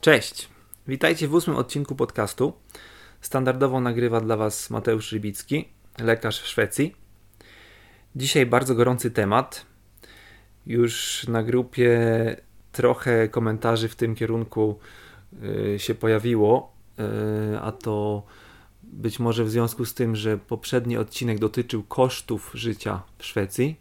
Cześć! Witajcie w ósmym odcinku podcastu. Standardowo nagrywa dla Was Mateusz Rybicki, lekarz w Szwecji. Dzisiaj bardzo gorący temat. Już na grupie trochę komentarzy w tym kierunku y, się pojawiło, y, a to być może w związku z tym, że poprzedni odcinek dotyczył kosztów życia w Szwecji.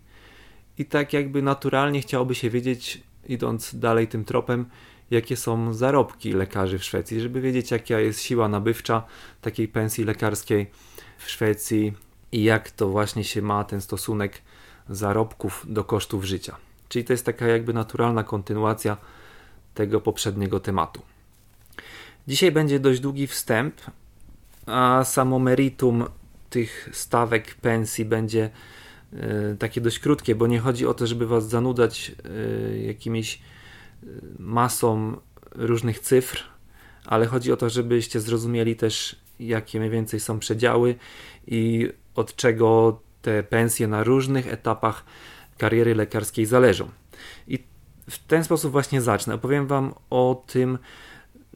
I tak jakby naturalnie chciałoby się wiedzieć, idąc dalej tym tropem, jakie są zarobki lekarzy w Szwecji, żeby wiedzieć, jaka jest siła nabywcza takiej pensji lekarskiej w Szwecji i jak to właśnie się ma ten stosunek zarobków do kosztów życia. Czyli to jest taka jakby naturalna kontynuacja tego poprzedniego tematu. Dzisiaj będzie dość długi wstęp, a samo meritum tych stawek pensji będzie y, takie dość krótkie, bo nie chodzi o to, żeby was zanudzać y, jakimiś masą różnych cyfr, ale chodzi o to, żebyście zrozumieli też, jakie mniej więcej są przedziały i od czego te pensje na różnych etapach kariery lekarskiej zależą. I w ten sposób właśnie zacznę. Opowiem Wam o tym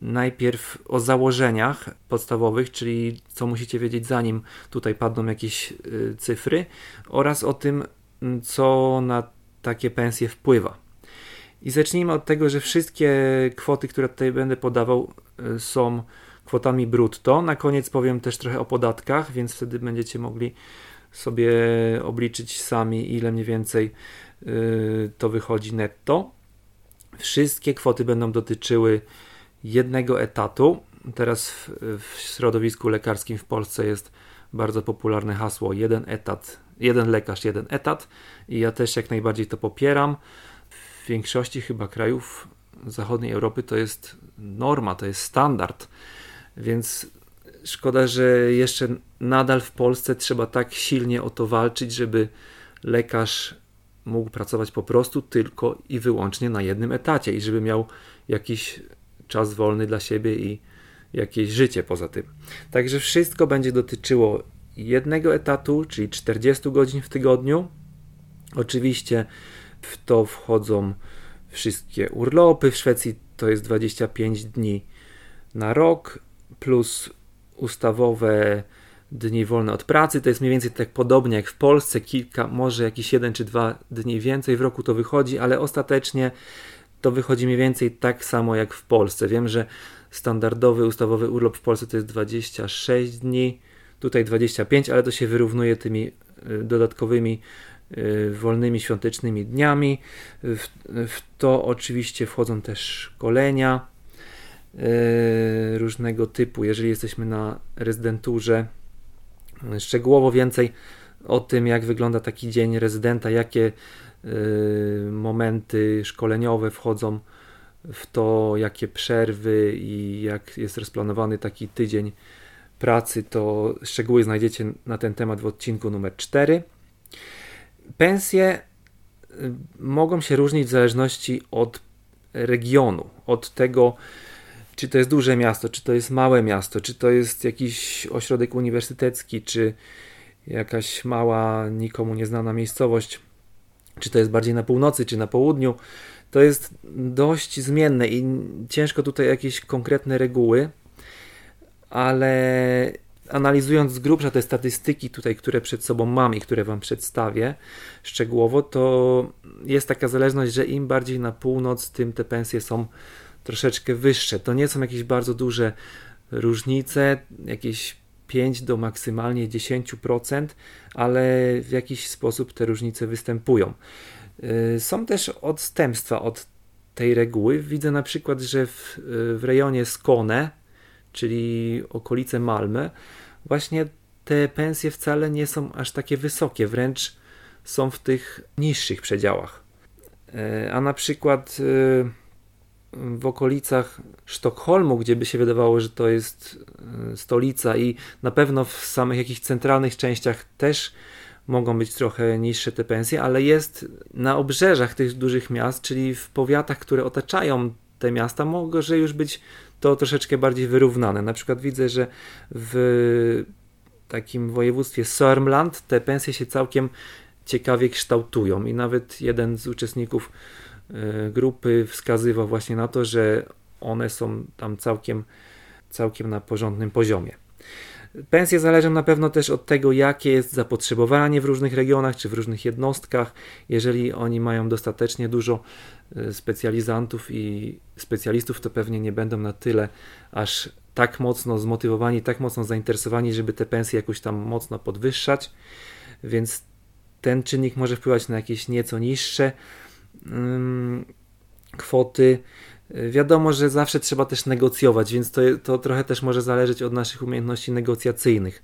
najpierw o założeniach podstawowych, czyli co musicie wiedzieć zanim tutaj padną jakieś y, cyfry, oraz o tym, co na takie pensje wpływa. I zacznijmy od tego, że wszystkie kwoty, które tutaj będę podawał, y, są kwotami brutto. Na koniec powiem też trochę o podatkach, więc wtedy będziecie mogli sobie obliczyć sami, ile mniej więcej y, to wychodzi netto. Wszystkie kwoty będą dotyczyły jednego etatu. Teraz w, w środowisku lekarskim w Polsce jest bardzo popularne hasło jeden etat, jeden lekarz, jeden etat i ja też jak najbardziej to popieram w większości chyba krajów zachodniej Europy to jest norma, to jest standard. Więc szkoda, że jeszcze nadal w Polsce trzeba tak silnie o to walczyć, żeby lekarz mógł pracować po prostu tylko i wyłącznie na jednym etacie i żeby miał jakiś czas wolny dla siebie i jakieś życie poza tym. Także wszystko będzie dotyczyło jednego etatu, czyli 40 godzin w tygodniu. Oczywiście w to wchodzą wszystkie urlopy. W Szwecji to jest 25 dni na rok, plus ustawowe dni wolne od pracy. To jest mniej więcej tak podobnie jak w Polsce, kilka, może jakieś jeden czy dwa dni więcej w roku to wychodzi, ale ostatecznie to wychodzi mniej więcej tak samo jak w Polsce. Wiem, że standardowy ustawowy urlop w Polsce to jest 26 dni, tutaj 25, ale to się wyrównuje tymi y, dodatkowymi wolnymi świątecznymi dniami. W, w to oczywiście wchodzą też szkolenia y, różnego typu, jeżeli jesteśmy na rezydenturze. Szczegółowo więcej o tym, jak wygląda taki dzień rezydenta, jakie y, momenty szkoleniowe wchodzą w to, jakie przerwy i jak jest rozplanowany taki tydzień pracy, to szczegóły znajdziecie na ten temat w odcinku numer 4. Pensje y, mogą się różnić w zależności od regionu, od tego, czy to jest duże miasto, czy to jest małe miasto, czy to jest jakiś ośrodek uniwersytecki, czy jakaś mała, nikomu nieznana miejscowość, czy to jest bardziej na północy, czy na południu. To jest dość zmienne i ciężko tutaj jakieś konkretne reguły, ale analizując z grubsza te statystyki tutaj, które przed sobą mam i które Wam przedstawię szczegółowo, to jest taka zależność, że im bardziej na północ, tym te pensje są troszeczkę wyższe. To nie są jakieś bardzo duże różnice, jakieś 5 do maksymalnie 10%, ale w jakiś sposób te różnice występują. Y, są też odstępstwa od tej reguły. Widzę na przykład, że w, w rejonie Skone, czyli okolice Malmy, właśnie te pensje wcale nie są aż takie wysokie, wręcz są w tych niższych przedziałach. E, a na przykład e, w okolicach Sztokholmu, gdzie by się wydawało, że to jest e, stolica i na pewno w samych jakichś centralnych częściach też mogą być trochę niższe te pensje, ale jest na obrzeżach tych dużych miast, czyli w powiatach, które otaczają te miasta, może już być to troszeczkę bardziej wyrównane. Na przykład widzę, że w takim województwie Sörmland te pensje się całkiem ciekawie kształtują i nawet jeden z uczestników e, grupy wskazywał właśnie na to, że one są tam całkiem, całkiem na porządnym poziomie. Pensje zależą na pewno też od tego, jakie jest zapotrzebowanie w różnych regionach czy w różnych jednostkach. Jeżeli oni mają dostatecznie dużo e, specjalizantów i specjalistów, to pewnie nie będą na tyle aż tak mocno zmotywowani, tak mocno zainteresowani, żeby te pensje jakoś tam mocno podwyższać. Więc ten czynnik może wpływać na jakieś nieco niższe um, kwoty. Wiadomo, że zawsze trzeba też negocjować, więc to, to trochę też może zależeć od naszych umiejętności negocjacyjnych.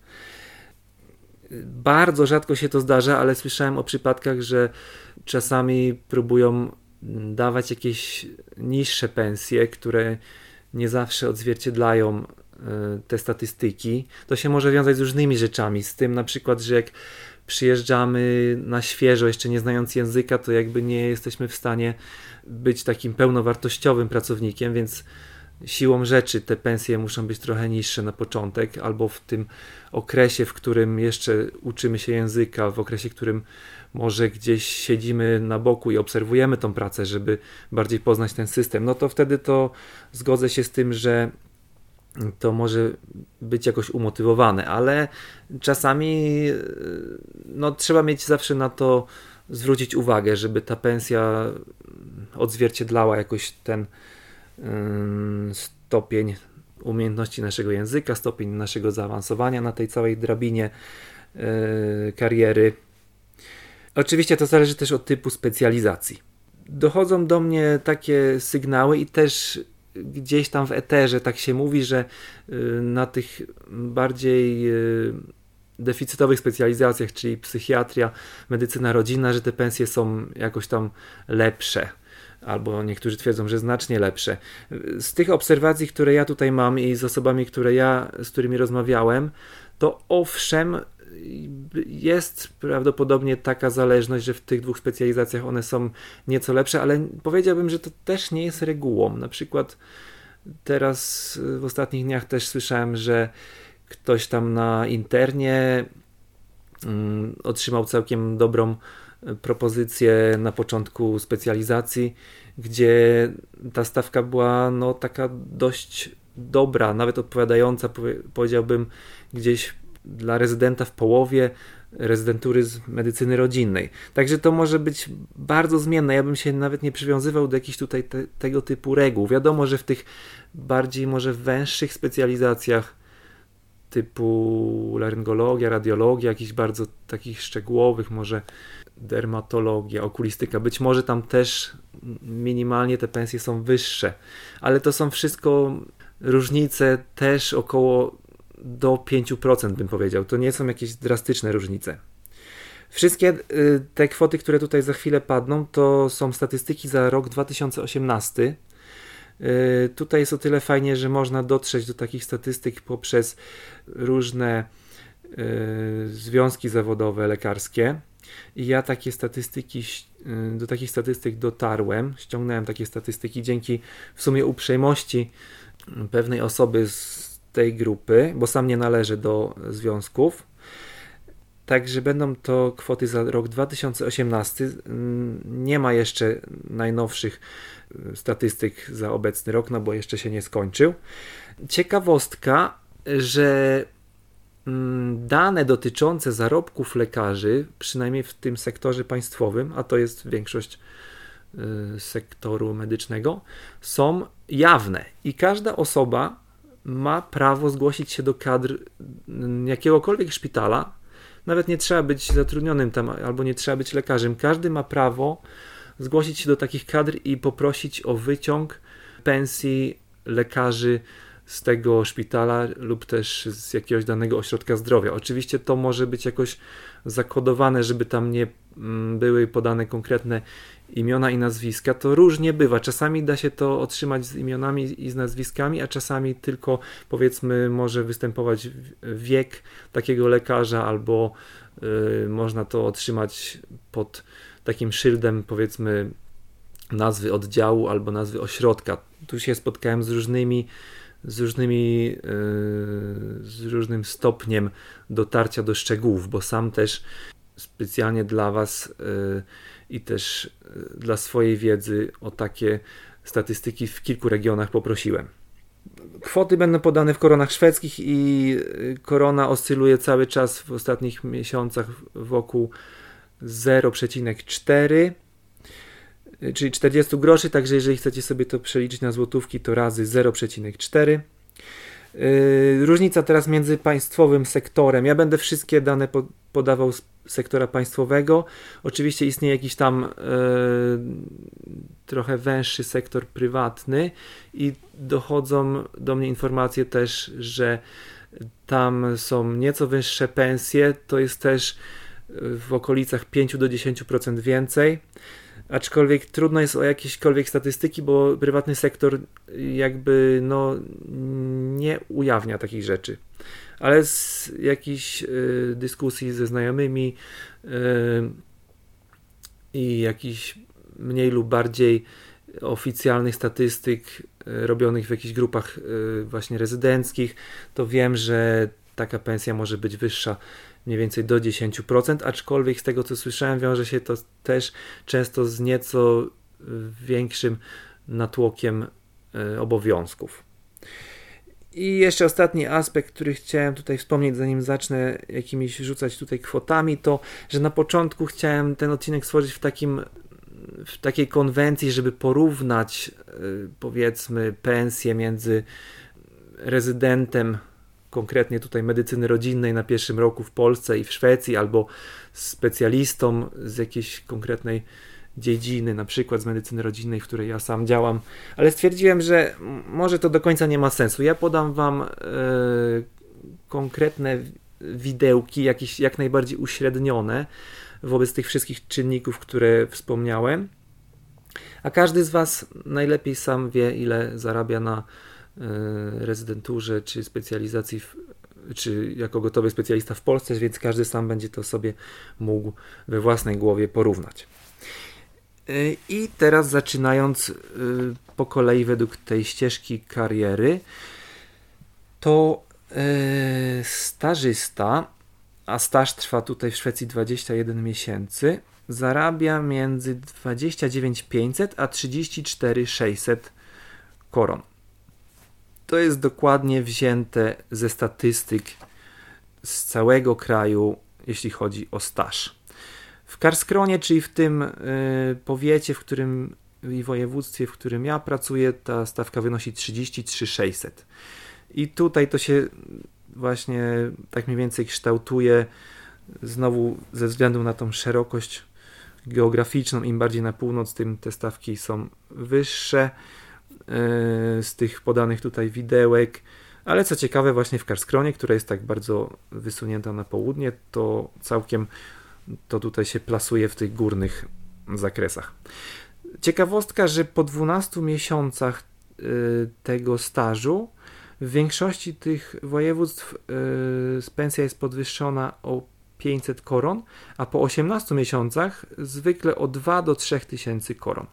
Bardzo rzadko się to zdarza, ale słyszałem o przypadkach, że czasami próbują dawać jakieś niższe pensje, które nie zawsze odzwierciedlają e, te statystyki. To się może wiązać z różnymi rzeczami, z tym na przykład, że jak przyjeżdżamy na świeżo, jeszcze nie znając języka, to jakby nie jesteśmy w stanie być takim pełnowartościowym pracownikiem, więc siłą rzeczy te pensje muszą być trochę niższe na początek, albo w tym okresie, w którym jeszcze uczymy się języka, w okresie, w którym może gdzieś siedzimy na boku i obserwujemy tą pracę, żeby bardziej poznać ten system, no to wtedy to zgodzę się z tym, że to może być jakoś umotywowane, ale czasami no, trzeba mieć zawsze na to zwrócić uwagę, żeby ta pensja odzwierciedlała jakoś ten stopień umiejętności naszego języka, stopień naszego zaawansowania na tej całej drabinie yy, kariery. Oczywiście to zależy też od typu specjalizacji. Dochodzą do mnie takie sygnały i też gdzieś tam w eterze tak się mówi, że yy, na tych bardziej yy, deficytowych specjalizacjach, czyli psychiatria, medycyna rodzinna, że te pensje są jakoś tam lepsze. Albo niektórzy twierdzą, że znacznie lepsze. Z tych obserwacji, które ja tutaj mam i z osobami, które ja, z którymi rozmawiałem, to owszem, jest prawdopodobnie taka zależność, że w tych dwóch specjalizacjach one są nieco lepsze, ale powiedziałbym, że to też nie jest regułą. Na przykład teraz w ostatnich dniach też słyszałem, że ktoś tam na internie mm, otrzymał całkiem dobrą e, propozycję na początku specjalizacji, gdzie ta stawka była no taka dość dobra, nawet odpowiadająca powiedziałbym gdzieś dla rezydenta w połowie rezydentury z medycyny rodzinnej. Także to może być bardzo zmienne. Ja bym się nawet nie przywiązywał do jakichś tutaj te, tego typu reguł. Wiadomo, że w tych bardziej może węższych specjalizacjach typu laryngologia, radiologia, jakichś bardzo takich szczegółowych, może dermatologia, okulistyka. Być może tam też minimalnie te pensje są wyższe, ale to są wszystko różnice też około do 5% bym powiedział. To nie są jakieś drastyczne różnice. Wszystkie y, te kwoty, które tutaj za chwilę padną, to są statystyki za rok 2018 Y, tutaj jest o tyle fajnie, że można dotrzeć do takich statystyk poprzez różne y, związki zawodowe lekarskie. I ja takie statystyki, do takich statystyk dotarłem, ściągnąłem takie statystyki dzięki w sumie uprzejmości pewnej osoby z tej grupy, bo sam nie należę do związków. Także będą to kwoty za rok 2018. Nie ma jeszcze najnowszych statystyk za obecny rok, no bo jeszcze się nie skończył. Ciekawostka, że mm, dane dotyczące zarobków lekarzy, przynajmniej w tym sektorze państwowym, a to jest większość y, sektoru medycznego, są jawne i każda osoba ma prawo zgłosić się do kadr jakiegokolwiek szpitala. Nawet nie trzeba być zatrudnionym tam, albo nie trzeba być lekarzem. Każdy ma prawo zgłosić się do takich kadr i poprosić o wyciąg pensji lekarzy z tego szpitala lub też z jakiegoś danego ośrodka zdrowia. Oczywiście to może być jakoś zakodowane, żeby tam nie mm, były podane konkretne imiona i nazwiska. To różnie bywa. Czasami da się to otrzymać z imionami i z nazwiskami, a czasami tylko powiedzmy może występować wiek takiego lekarza albo yy, można to otrzymać pod takim szyldem, powiedzmy, nazwy oddziału albo nazwy ośrodka. Tu się spotkałem z różnymi, z różnymi, yy, z różnym stopniem dotarcia do szczegółów, bo sam też specjalnie dla Was yy, i też yy, dla swojej wiedzy o takie statystyki w kilku regionach poprosiłem. Kwoty będą podane w koronach szwedzkich i y, korona oscyluje cały czas w ostatnich miesiącach wokół 0,4 y, czyli 40 groszy, także jeżeli chcecie sobie to przeliczyć na złotówki, to razy 0,4. Yy, różnica teraz między państwowym sektorem. Ja będę wszystkie dane podawał z sektora państwowego. Oczywiście istnieje jakiś tam yy, trochę węższy sektor prywatny i dochodzą do mnie informacje też, że tam są nieco wyższe pensje. To jest też w okolicach 5 do 10% więcej aczkolwiek trudno jest o jakiekolwiek statystyki, bo prywatny sektor jakby no, nie ujawnia takich rzeczy. Ale z jakichś y, dyskusji ze znajomymi y, i jakichś mniej lub bardziej oficjalnych statystyk y, robionych w jakichś grupach właśnie rezydenckich, to wiem, że taka pensja może być wyższa mniej więcej do 10%, aczkolwiek z tego co słyszałem wiąże się to też często z nieco większym natłokiem obowiązków. I jeszcze ostatni aspekt, który chciałem tutaj wspomnieć, zanim zacznę jakimiś rzucać tutaj kwotami, to że na początku chciałem ten odcinek stworzyć w takim w takiej konwencji, żeby porównać e, powiedzmy pensję między rezydentem konkretnie tutaj medycyny rodzinnej na pierwszym roku w Polsce i w Szwecji, albo specjalistą z jakiejś konkretnej dziedziny, na przykład z medycyny rodzinnej, w której ja sam działam, ale stwierdziłem, że może to do końca nie ma sensu. Ja podam Wam e, konkretne widełki, jakieś jak najbardziej uśrednione wobec tych wszystkich czynników, które wspomniałem. A każdy z Was najlepiej sam wie, ile zarabia na E, rezydenturze czy specjalizacji, w, czy jako gotowy specjalista w Polsce, więc każdy sam będzie to sobie mógł we własnej głowie porównać. E, I teraz zaczynając e, po kolei według tej ścieżki kariery, to stażysta, a staż trwa tutaj w Szwecji 21 miesięcy, zarabia między 29 500 a 34 600 koron to jest dokładnie wzięte ze statystyk z całego kraju, jeśli chodzi o staż. W Karskronie, czyli w tym y, powiecie, w którym i województwie, w którym ja pracuję, ta stawka wynosi 33 600. I tutaj to się właśnie tak mniej więcej kształtuje znowu ze względu na tą szerokość geograficzną. Im bardziej na północ, tym te stawki są wyższe. E, z tych podanych tutaj widełek. Ale co ciekawe, właśnie w Karskronie, która jest tak bardzo wysunięta na południe, to całkiem to tutaj się plasuje w tych górnych zakresach. Ciekawostka, że po 12 miesiącach e, tego stażu w większości tych województw e, pensja jest podwyższona o 500 koron, a po 18 miesiącach zwykle o 2 do 3 tysięcy koron.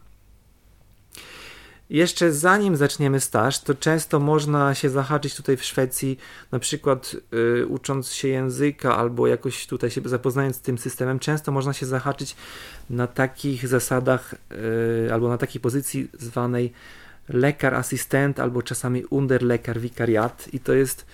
Jeszcze zanim zaczniemy staż, to często można się zahaczyć tutaj w Szwecji, na przykład y, ucząc się języka albo jakoś tutaj się zapoznając z tym systemem, często można się zahaczyć na takich zasadach y, albo na takiej pozycji zwanej lekar asystent albo czasami underlekar wikariat i to jest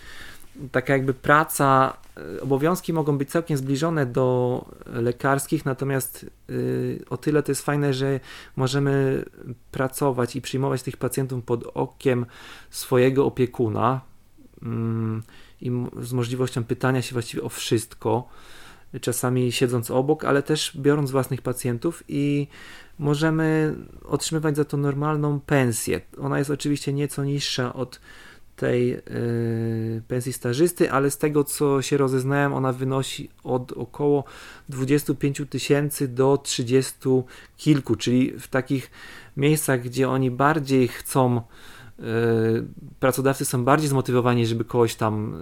taka jakby praca, e, obowiązki mogą być całkiem zbliżone do lekarskich, natomiast y, o tyle to jest fajne, że możemy pracować i przyjmować tych pacjentów pod okiem swojego opiekuna mm, i z możliwością pytania się właściwie o wszystko, czasami siedząc obok, ale też biorąc własnych pacjentów i możemy otrzymywać za to normalną pensję. Ona jest oczywiście nieco niższa od tej y, pensji stażysty, ale z tego co się rozeznałem, ona wynosi od około 25 tysięcy do 30 kilku, czyli w takich miejscach, gdzie oni bardziej chcą y, pracodawcy są bardziej zmotywowani, żeby kogoś tam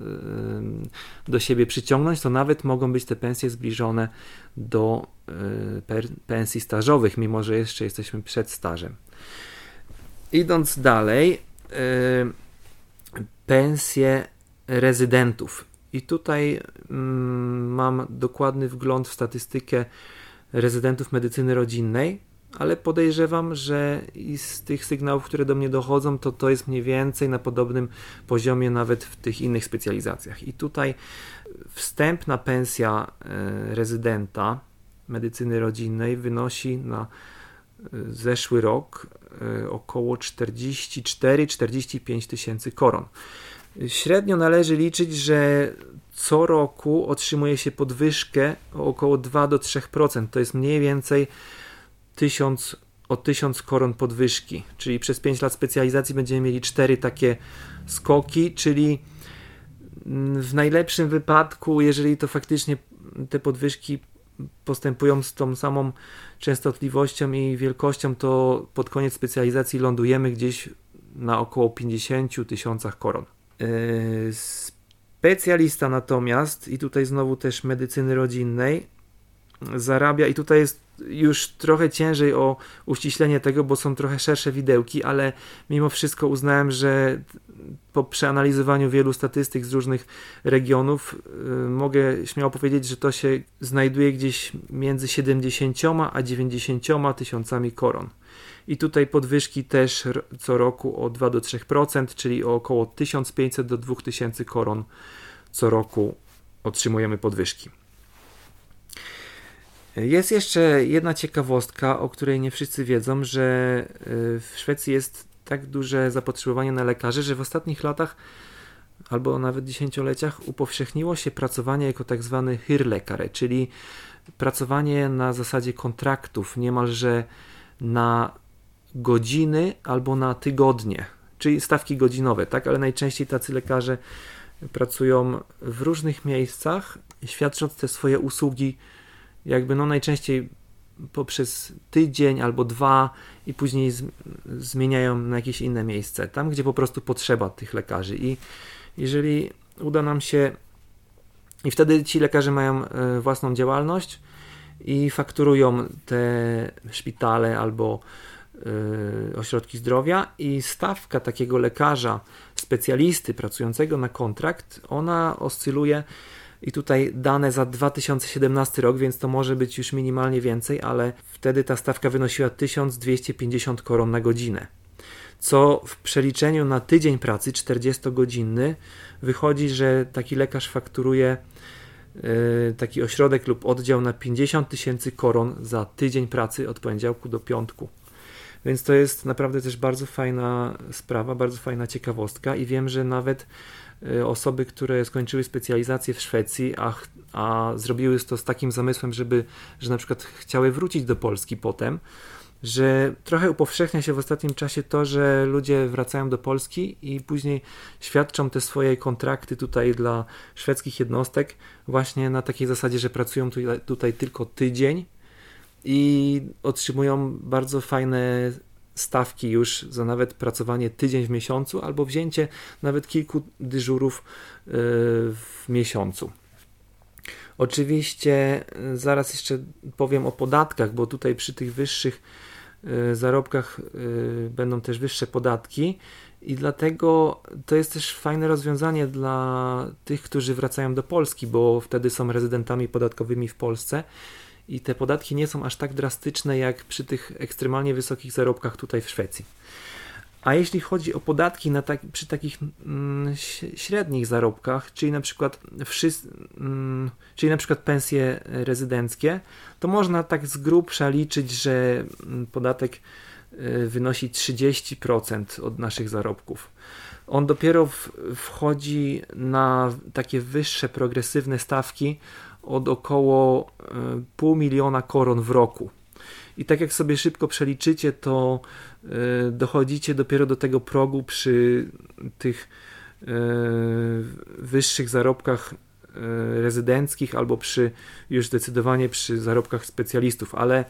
y, do siebie przyciągnąć, to nawet mogą być te pensje zbliżone do pensji stażowych, mimo że jeszcze jesteśmy przed stażem. Idąc dalej, pensje rezydentów. I tutaj mm, mam dokładny wgląd w statystykę rezydentów medycyny rodzinnej. ale podejrzewam, że z tych sygnałów, które do mnie dochodzą, to to jest mniej więcej na podobnym poziomie nawet w tych innych specjalizacjach. I tutaj wstępna pensja e, rezydenta medycyny rodzinnej wynosi na zeszły rok e, około 44-45 tysięcy koron. Średnio należy liczyć, że co roku otrzymuje się podwyżkę o około 2 do 3%. To jest mniej więcej 1000, o 1000 koron podwyżki. Czyli przez 5 lat specjalizacji będziemy mieli 4 takie skoki, czyli w najlepszym wypadku, jeżeli to faktycznie te podwyżki postępują z tą samą częstotliwością i wielkością, to pod koniec specjalizacji lądujemy gdzieś na około 50 tysiącach koron. Yy, specjalista natomiast, i tutaj znowu też medycyny rodzinnej, zarabia, i tutaj jest już trochę ciężej o uściślenie tego, bo są trochę szersze widełki, ale mimo wszystko uznałem, że po przeanalizowaniu wielu statystyk z różnych regionów yy, mogę śmiało powiedzieć, że to się znajduje gdzieś między 70 a 90 tysiącami koron. I tutaj podwyżki też co roku o 2 do 3%, czyli o około 1500 do 2000 koron co roku otrzymujemy podwyżki. Jest jeszcze jedna ciekawostka, o której nie wszyscy wiedzą, że y, w Szwecji jest tak duże zapotrzebowanie na lekarzy, że w ostatnich latach albo nawet dziesięcioleciach upowszechniło się pracowanie jako tak zwany hyrlekare, czyli pracowanie na zasadzie kontraktów, niemalże na godziny albo na tygodnie, czyli stawki godzinowe, tak? Ale najczęściej tacy lekarze pracują w różnych miejscach, świadcząc te swoje usługi jakby no najczęściej poprzez tydzień albo dwa i później z, zmieniają na jakieś inne miejsce, tam gdzie po prostu potrzeba tych lekarzy. I jeżeli uda nam się, i wtedy ci lekarze mają e, własną działalność i fakturują te szpitale albo y, ośrodki zdrowia, i stawka takiego lekarza, specjalisty pracującego na kontrakt, ona oscyluje i tutaj dane za 2017 rok, więc to może być już minimalnie więcej, ale wtedy ta stawka wynosiła 1250 koron na godzinę. Co w przeliczeniu na tydzień pracy 40-godzinny wychodzi, że taki lekarz fakturuje yy, taki ośrodek lub oddział na 50 tysięcy koron za tydzień pracy od poniedziałku do piątku. Więc to jest naprawdę też bardzo fajna sprawa, bardzo fajna ciekawostka i wiem, że nawet osoby, które skończyły specjalizację w Szwecji, a, a zrobiły to z takim zamysłem, żeby, że na przykład chciały wrócić do Polski potem, że trochę upowszechnia się w ostatnim czasie to, że ludzie wracają do Polski i później świadczą te swoje kontrakty tutaj dla szwedzkich jednostek właśnie na takiej zasadzie, że pracują tutaj, tutaj tylko tydzień i otrzymują bardzo fajne stawki już za nawet pracowanie tydzień w miesiącu albo wzięcie nawet kilku dyżurów e, w miesiącu. Oczywiście e, zaraz jeszcze powiem o podatkach, bo tutaj przy tych wyższych e, zarobkach będą też wyższe podatki i dlatego to jest też fajne rozwiązanie dla tych, którzy wracają do Polski, bo wtedy są rezydentami podatkowymi w Polsce i te podatki nie są aż tak drastyczne jak przy tych ekstremalnie wysokich zarobkach tutaj w Szwecji. A jeśli chodzi o podatki na tak, przy takich mm, średnich zarobkach, czyli na przykład mm, czyli na przykład pensje rezydenckie, to można tak z grubsza liczyć, że mm, podatek y, wynosi 30% od naszych zarobków. On dopiero w, wchodzi na takie wyższe progresywne stawki od około e, pół miliona koron w roku. I tak jak sobie szybko przeliczycie, to e, dochodzicie dopiero do tego progu przy tych e, wyższych zarobkach rezydenckich albo przy już zdecydowanie przy zarobkach specjalistów, ale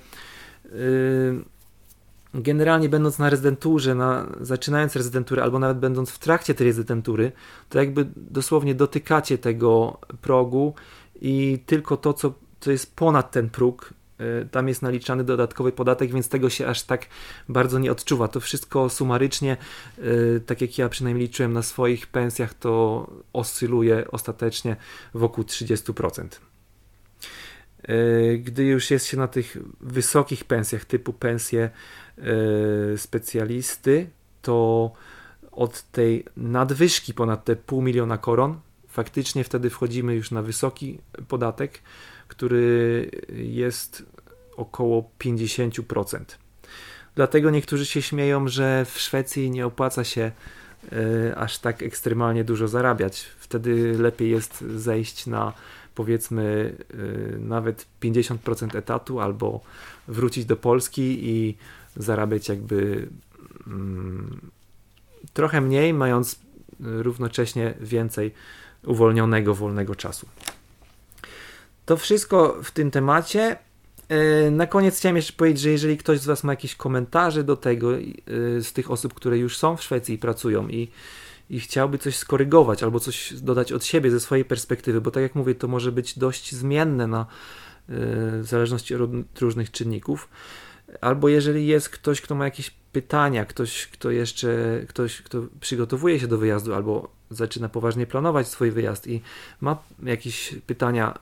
generalnie będąc na rezydenturze, na, zaczynając rezydenturę albo nawet będąc w trakcie tej rezydentury, to jakby dosłownie dotykacie tego progu i tylko to, co, co jest ponad ten próg, e, tam jest naliczany dodatkowy podatek, więc tego się aż tak bardzo nie odczuwa. To wszystko sumarycznie, e, tak jak ja przynajmniej liczyłem na swoich pensjach, to oscyluje ostatecznie wokół 30%. Gdy już jest się na tych wysokich pensjach, typu pensje specjalisty, to od tej nadwyżki ponad te pół miliona koron, faktycznie wtedy wchodzimy już na wysoki podatek, który jest około 50%. Dlatego niektórzy się śmieją, że w Szwecji nie opłaca się y, aż tak ekstremalnie dużo zarabiać. Wtedy lepiej jest zejść na powiedzmy y, nawet 50% etatu albo wrócić do Polski i zarabiać jakby mm, trochę mniej, mając równocześnie więcej uwolnionego wolnego czasu. To wszystko w tym temacie. E, na koniec chciałem jeszcze powiedzieć, że jeżeli ktoś z Was ma jakieś komentarze do tego, e, z tych osób, które już są w Szwecji i pracują i, i chciałby coś skorygować albo coś dodać od siebie, ze swojej perspektywy, bo tak jak mówię, to może być dość zmienne na, e, w zależności od różnych czynników, albo jeżeli jest ktoś, kto ma jakieś pytania, ktoś, kto jeszcze, ktoś, kto przygotowuje się do wyjazdu albo zaczyna poważnie planować swój wyjazd i ma jakieś pytania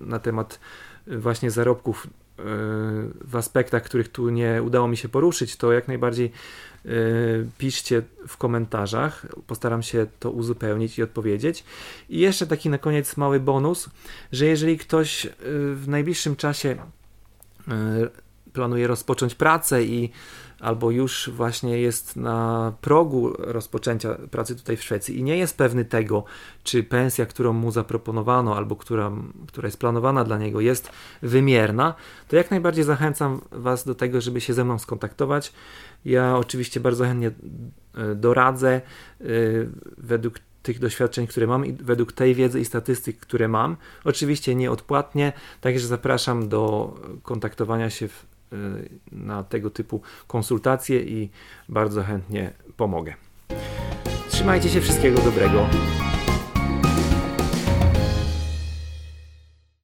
na temat właśnie zarobków e, w aspektach, których tu nie udało mi się poruszyć, to jak najbardziej e, piszcie w komentarzach. Postaram się to uzupełnić i odpowiedzieć. I jeszcze taki na koniec mały bonus, że jeżeli ktoś e, w najbliższym czasie planuje rozpocząć pracę i albo już właśnie jest na progu rozpoczęcia pracy tutaj w Szwecji i nie jest pewny tego, czy pensja, którą mu zaproponowano, albo która, która jest planowana dla niego, jest wymierna, to jak najbardziej zachęcam Was do tego, żeby się ze mną skontaktować. Ja oczywiście bardzo chętnie e, doradzę e, według tych doświadczeń, które mam i według tej wiedzy i statystyk, które mam. Oczywiście nieodpłatnie, także zapraszam do kontaktowania się w na tego typu konsultacje i bardzo chętnie pomogę. Trzymajcie się, wszystkiego dobrego.